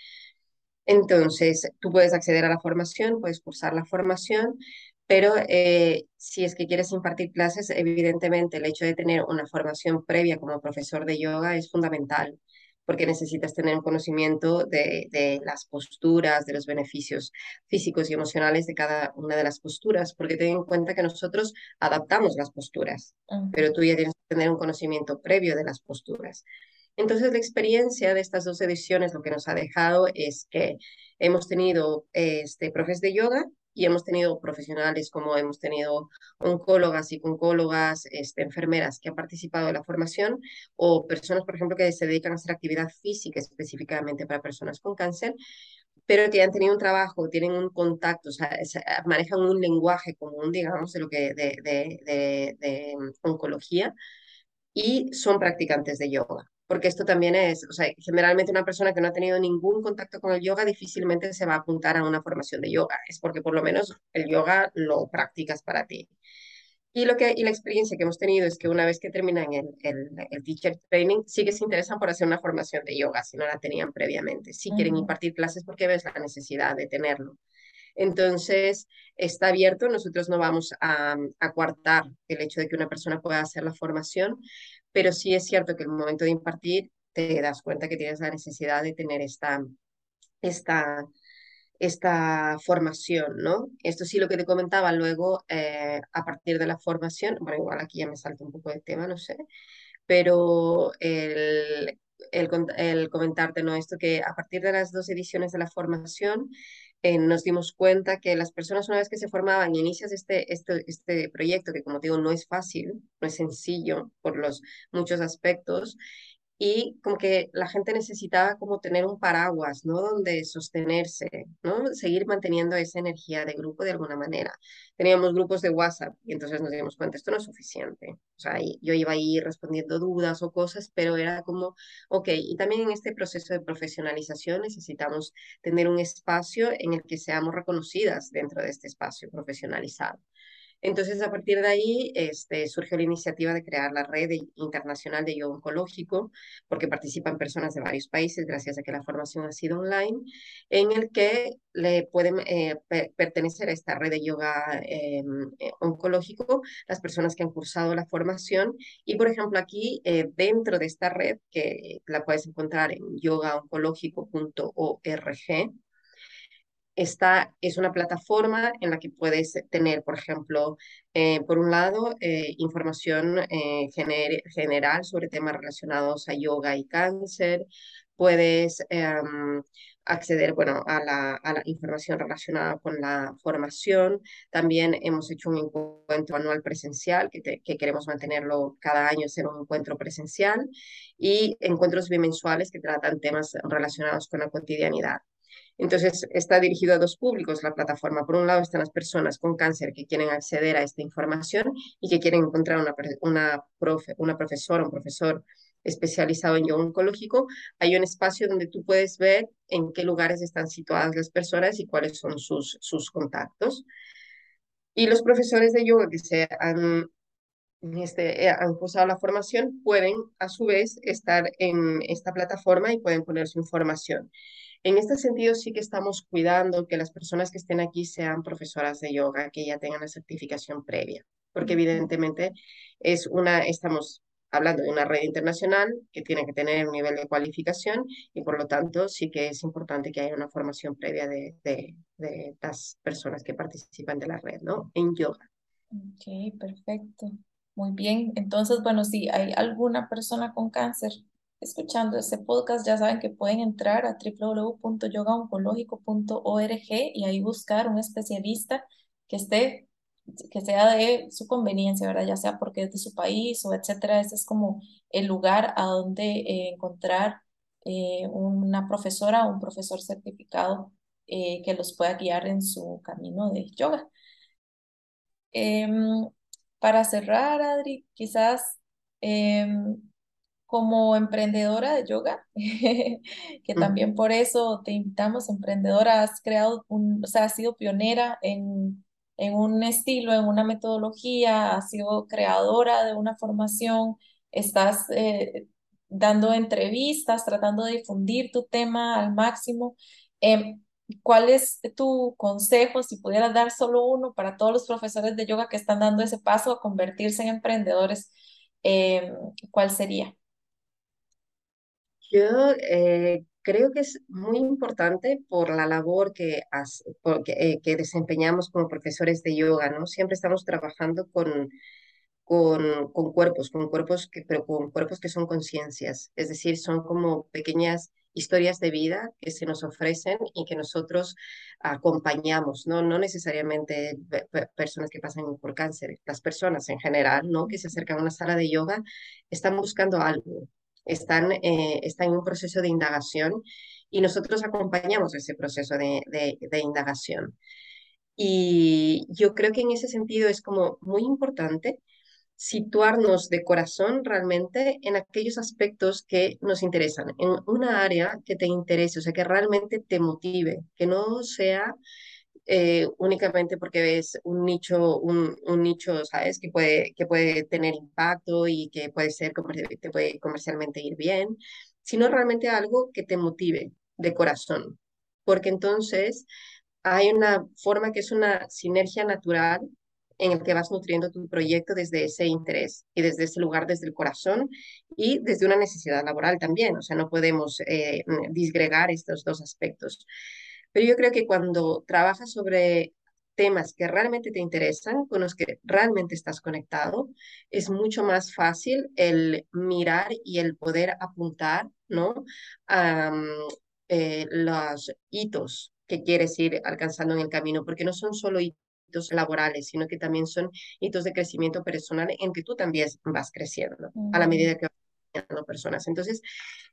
Entonces, tú puedes acceder a la formación, puedes cursar la formación, pero eh, si es que quieres impartir clases, evidentemente el hecho de tener una formación previa como profesor de yoga es fundamental, porque necesitas tener un conocimiento de, de las posturas, de los beneficios físicos y emocionales de cada una de las posturas, porque ten en cuenta que nosotros adaptamos las posturas, pero tú ya tienes que tener un conocimiento previo de las posturas. Entonces, la experiencia de estas dos ediciones lo que nos ha dejado es que hemos tenido este, profes de yoga y hemos tenido profesionales como hemos tenido oncólogas y oncólogas, este, enfermeras que han participado en la formación o personas, por ejemplo, que se dedican a hacer actividad física específicamente para personas con cáncer, pero que han tenido un trabajo, tienen un contacto, o sea, manejan un lenguaje común, digamos, de lo que de, de oncología y son practicantes de yoga. Porque esto también es, o sea, generalmente una persona que no ha tenido ningún contacto con el yoga difícilmente se va a apuntar a una formación de yoga. Es porque por lo menos el yoga lo practicas para ti. Y, lo que, y la experiencia que hemos tenido es que una vez que terminan el, el, el, teacher training, sí que se interesan por hacer una formación de yoga, si no la tenían previamente. Sí quieren impartir clases porque ves la necesidad de tenerlo. Entonces, está abierto, nosotros no vamos a, a coartar el hecho de que una persona pueda hacer la formación, pero sí es cierto que el momento de impartir te das cuenta que tienes la necesidad de tener esta, esta, esta formación, ¿no? Esto sí lo que te comentaba luego, eh, a partir de la formación, bueno, igual aquí ya me salto un poco de tema, no sé, pero el, el, el comentarte, ¿no? Esto que a partir de las dos ediciones de la formación, eh, nos dimos cuenta que las personas una vez que se formaban y inicias este, este, este proyecto, que como digo, no es fácil, no es sencillo por los muchos aspectos, y como que la gente necesitaba como tener un paraguas, ¿no? Donde sostenerse, ¿no? Seguir manteniendo esa energía de grupo de alguna manera. Teníamos grupos de WhatsApp y entonces nos dimos cuenta, esto no es suficiente. O sea, yo iba ahí respondiendo dudas o cosas, pero era como, ok, y también en este proceso de profesionalización necesitamos tener un espacio en el que seamos reconocidas dentro de este espacio profesionalizado. Entonces, a partir de ahí, este, surgió la iniciativa de crear la red internacional de yoga oncológico, porque participan personas de varios países, gracias a que la formación ha sido online, en el que le pueden eh, pertenecer a esta red de yoga em, eh, oncológico las personas que han cursado la formación. Y, por ejemplo, aquí, eh, dentro de esta red, que la puedes encontrar en yogaoncológico.org, esta es una plataforma en la que puedes tener, por ejemplo, eh, por un lado, eh, información eh, gener general sobre temas relacionados a yoga y cáncer. Puedes em, acceder bueno, a la, a, la, información relacionada con la formación. También hemos hecho un encuentro anual presencial que, que queremos mantenerlo cada año, ser un encuentro presencial y encuentros bimensuales que tratan temas relacionados con la cotidianidad. Entonces, está dirigido a dos públicos la plataforma. Por un lado están las personas con cáncer que quieren acceder a esta información y que quieren encontrar una, una, profe, una profesora, un profesor especializado en yoga oncológico. Hay un espacio donde tú puedes ver en qué lugares están situadas las personas y cuáles son sus, sus contactos. Y los profesores de yoga que se han este, eh, han cursado la formación pueden a su vez estar en esta plataforma y pueden poner su información. En este sentido, sí que estamos cuidando que las personas que estén aquí sean profesoras de yoga, que ya tengan la certificación previa, porque evidentemente es una, estamos hablando de una red internacional que tiene que tener un nivel de cualificación y por lo tanto sí que es importante que haya una formación previa de, de, de las personas que participan de la red, ¿no? En yoga. Ok, perfecto. Muy bien. Entonces, bueno, si hay alguna persona con cáncer escuchando este podcast, ya saben que pueden entrar a www.yogaoncológico.org y ahí buscar un especialista que esté, que sea de su conveniencia, ¿verdad? Ya sea porque es de su país o etcétera. Ese es como el lugar a donde eh, encontrar eh, una profesora o un profesor certificado eh, que los pueda guiar en su camino de yoga. Em, para cerrar, Adri, quizás em, como emprendedora de yoga, que también por eso te invitamos, emprendedora, has creado un, o sea, has sido pionera en, en un estilo, en una metodología, has sido creadora de una formación, estás eh, dando entrevistas, tratando de difundir tu tema al máximo. Em, ¿Cuál es tu consejo, si pudieras dar solo uno para todos los profesores de yoga que están dando ese paso a convertirse en emprendedores? Em, ¿Cuál sería? Yo eh, creo que es muy importante por la labor que, eh, que desempeñamos como profesores de yoga, ¿no? Siempre estamos trabajando con, con, con cuerpos, con cuerpos que, pero con cuerpos que son conciencias, es decir, son como pequeñas historias de vida que se nos ofrecen y que nosotros acompañamos, no, no necesariamente personas que pasan por cáncer, las personas en general, ¿no? que se acercan a una sala de yoga, están buscando algo, están, eh, están en un proceso de indagación y nosotros acompañamos ese proceso de, de, de indagación. Y yo creo que en ese sentido es como muy importante situarnos de corazón realmente en aquellos aspectos que nos interesan, en una área que te interese, o sea, que realmente te motive, que no sea eh, únicamente porque ves un nicho, un, un, nicho, ¿sabes? Que puede, que puede tener impacto y que puede ser, te puede comercialmente ir bien, sino realmente algo que te motive de corazón, porque entonces hay una forma que es una sinergia natural en el que vas nutriendo tu proyecto desde ese interés y desde ese lugar, desde el corazón y desde una necesidad laboral también. O sea, no podemos eh, disgregar estos dos aspectos. Pero yo creo que cuando trabajas sobre temas que realmente te interesan, con los que realmente estás conectado, es mucho más fácil el mirar y el poder apuntar, ¿no? A eh, los hitos que quieres ir alcanzando en el camino, porque no son solo hitos hitos laborales, sino que también son hitos de crecimiento personal en que tú también vas creciendo a la medida que vas personas. Entonces,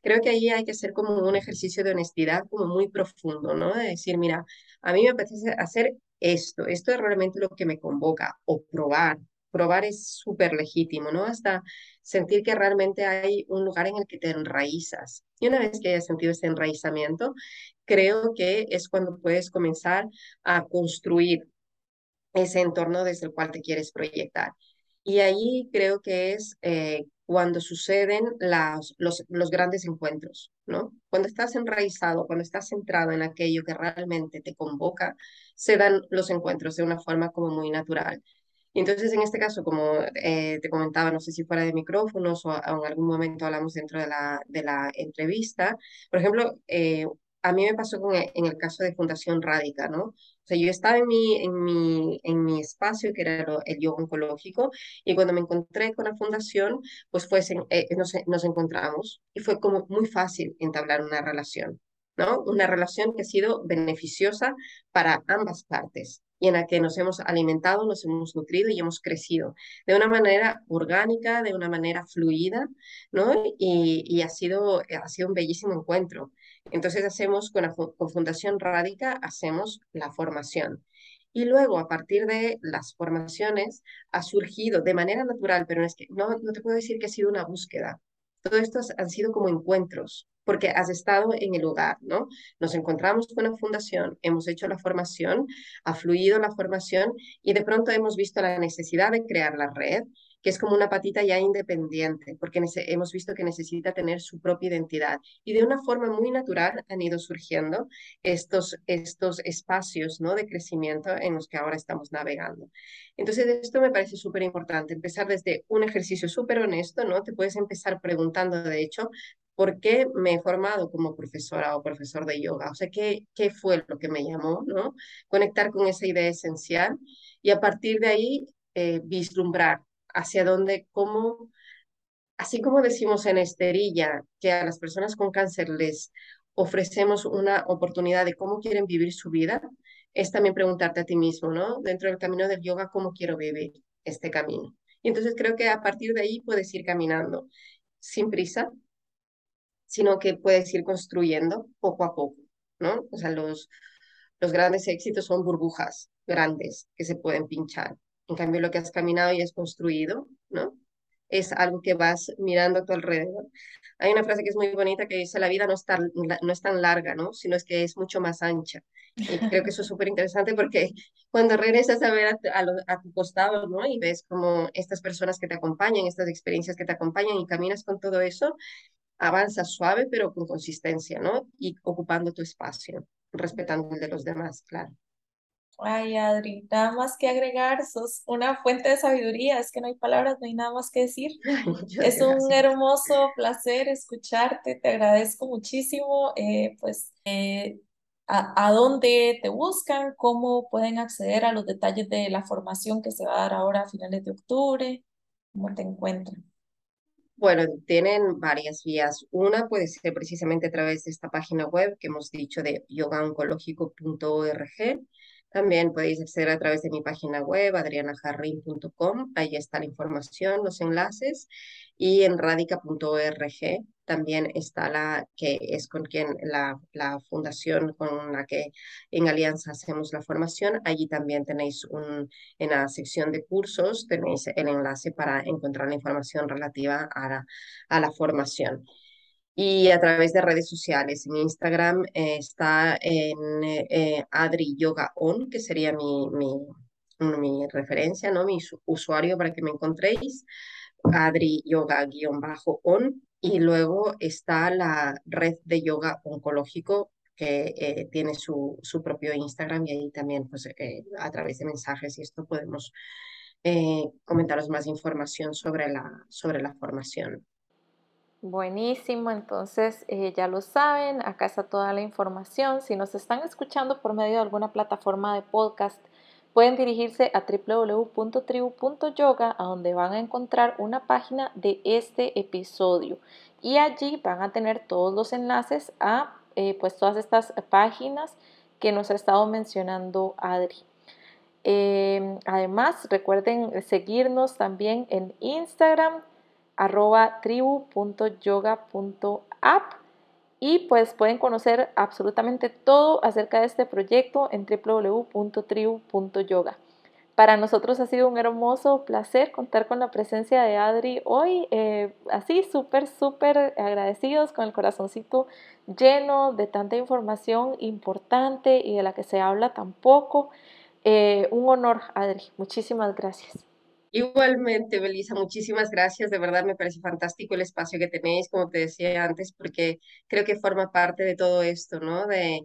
creo que ahí hay que hacer como un ejercicio de honestidad como muy profundo, ¿no? De decir, mira, a mí me apetece hacer esto, esto es realmente lo que me convoca, o probar. Probar es súper legítimo, ¿no? Hasta sentir que realmente hay un lugar en el que te enraizas. Y una vez que hayas sentido ese enraizamiento, creo que es cuando puedes comenzar a construir ese entorno desde el cual te quieres proyectar. Y ahí creo que es eh, cuando suceden las, los, los, grandes encuentros, ¿no? Cuando estás enraizado, cuando estás centrado en aquello que realmente te convoca, se dan los encuentros de una forma como muy natural. Y entonces, en este caso, como eh, te comentaba, no sé si fuera de micrófonos o, en algún momento hablamos dentro de la, de la entrevista, por ejemplo, eh, a mí me pasó en el caso de Fundación Rádica, ¿no? O sea, yo estaba en mi, en mi, en mi espacio, que era el yoga oncológico, y cuando me encontré con la fundación, pues fue, eh, nos, nos encontramos y fue como muy fácil entablar una relación, ¿no? Una relación que ha sido beneficiosa para ambas partes y en la que nos hemos alimentado, nos hemos nutrido y hemos crecido de una manera orgánica, de una manera fluida, ¿no? Y, y ha, sido, ha sido un bellísimo encuentro. Entonces hacemos con con Fundación Rádica, hacemos la formación. Y luego, a partir de las formaciones, ha surgido de manera natural, pero no te puedo decir que ha sido una búsqueda. Todo esto han sido como encuentros, porque has estado en el lugar, ¿no? Nos encontramos con la fundación, hemos hecho la formación, ha fluido la formación y de pronto hemos visto la necesidad de crear la red que es como una patita ya independiente, porque hemos visto que necesita tener su propia identidad. Y de una forma muy natural han ido surgiendo estos, estos espacios ¿no? de crecimiento en los que ahora estamos navegando. Entonces, esto me parece súper importante, empezar desde un ejercicio súper honesto, ¿no? Te puedes empezar preguntando, de hecho, ¿por qué me he formado como profesora o profesor de yoga? O sea, ¿qué, qué fue lo que me llamó, ¿no? Conectar con esa idea esencial y a partir de ahí eh, vislumbrar hacia dónde, cómo, así como decimos en Esterilla, que a las personas con cáncer les ofrecemos una oportunidad de cómo quieren vivir su vida, es también preguntarte a ti mismo, ¿no? Dentro del camino del yoga, ¿cómo quiero vivir este camino? Y entonces creo que a partir de ahí puedes ir caminando sin prisa, sino que puedes ir construyendo poco a poco, ¿no? O sea, los, los grandes éxitos son burbujas grandes que se pueden pinchar. En cambio, lo que has caminado y has construido, ¿no? es algo que vas mirando a tu alrededor. Hay una frase que es muy bonita que dice, la vida no es tan, no es tan larga, ¿no? Sino es que es mucho más ancha. Y creo que eso es súper interesante porque cuando regresas a ver a, a, tu costado, ¿no? Y ves como estas personas que te acompañan, estas experiencias que te acompañan y caminas con todo eso, avanzas suave pero con consistencia, ¿no? Y ocupando tu espacio, respetando el de los demás, claro. Ay, Adri, nada más que agregar, sos una fuente de sabiduría, es que no hay palabras, no hay nada más que decir. es un hermoso placer escucharte, te agradezco muchísimo, eh, pues, eh, a, a, dónde te buscan, cómo pueden acceder a los detalles de la formación que se va a dar ahora a finales de octubre, cómo te encuentran. Bueno, tienen varias vías. Una puede ser precisamente a través de esta página web que hemos dicho de yogaoncológico.org también podéis acceder a través de mi página web, adrianajarrin.com. Ahí está la información, los enlaces. Y en radica.org también está la que es con quien la, la, fundación con la que en alianza hacemos la formación. Allí también tenéis un, en la sección de cursos, tenéis el enlace para encontrar la información relativa a la, a la formación y a través de redes sociales. En Instagram eh, está en eh, Adri Yoga On, que sería mi, mi, mi, referencia, ¿no? mi usuario para que me encontréis. Adri Yoga-on. Y luego está la red de yoga oncológico que eh, tiene su, su, propio Instagram y ahí también pues, a través de mensajes y esto podemos comentaros más información sobre la, sobre la formación. Buenísimo, entonces eh, ya lo saben, acá está toda la información. Si nos están escuchando por medio de alguna plataforma de podcast, pueden dirigirse a www.tribu.yoga, a donde van a encontrar una página de este episodio. Y allí van a tener todos los enlaces a eh, pues todas estas páginas que nos ha estado mencionando Adri. Eh, además, recuerden seguirnos también en Instagram arroba tribu.yoga.app y pues pueden conocer absolutamente todo acerca de este proyecto en www.tribu.yoga. Para nosotros ha sido un hermoso placer contar con la presencia de Adri hoy, eh, así súper, súper agradecidos con el corazoncito lleno de tanta información importante y de la que se habla tan poco. Eh, un honor, Adri. Muchísimas gracias. Igualmente, Belisa, muchísimas gracias. De verdad me parece fantástico el espacio que tenéis, como te decía antes, porque creo que forma parte de todo esto, ¿no? De,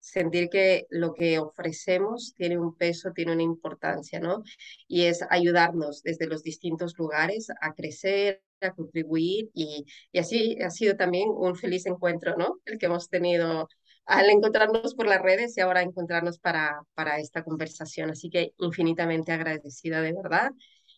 sentir que lo que ofrecemos tiene un peso, tiene una importancia, ¿no? Y es ayudarnos desde los distintos lugares a crecer, a contribuir y así ha sido también un feliz encuentro, ¿no? El que hemos tenido al encontrarnos por las redes y ahora encontrarnos para, para esta conversación. Así que infinitamente agradecida de verdad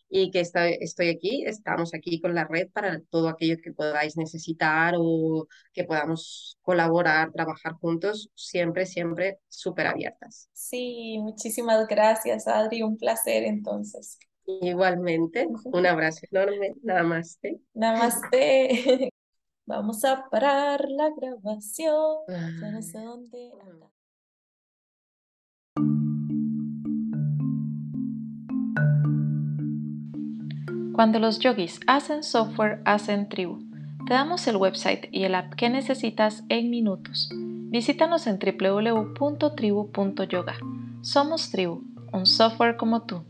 y que estoy, estoy aquí, estamos aquí con la red para todo aquello que podáis necesitar o que podamos colaborar, trabajar juntos, siempre, siempre súper abiertas. Sí, muchísimas gracias, Adri, un placer entonces. Igualmente, un abrazo enorme, namaste. Namaste. Vamos a parar la grabación. Cuando los yogis hacen software, hacen tribu. Te damos el website y el app que necesitas en minutos. Visítanos en www.tribu.yoga. Somos Tribu, un software como tú.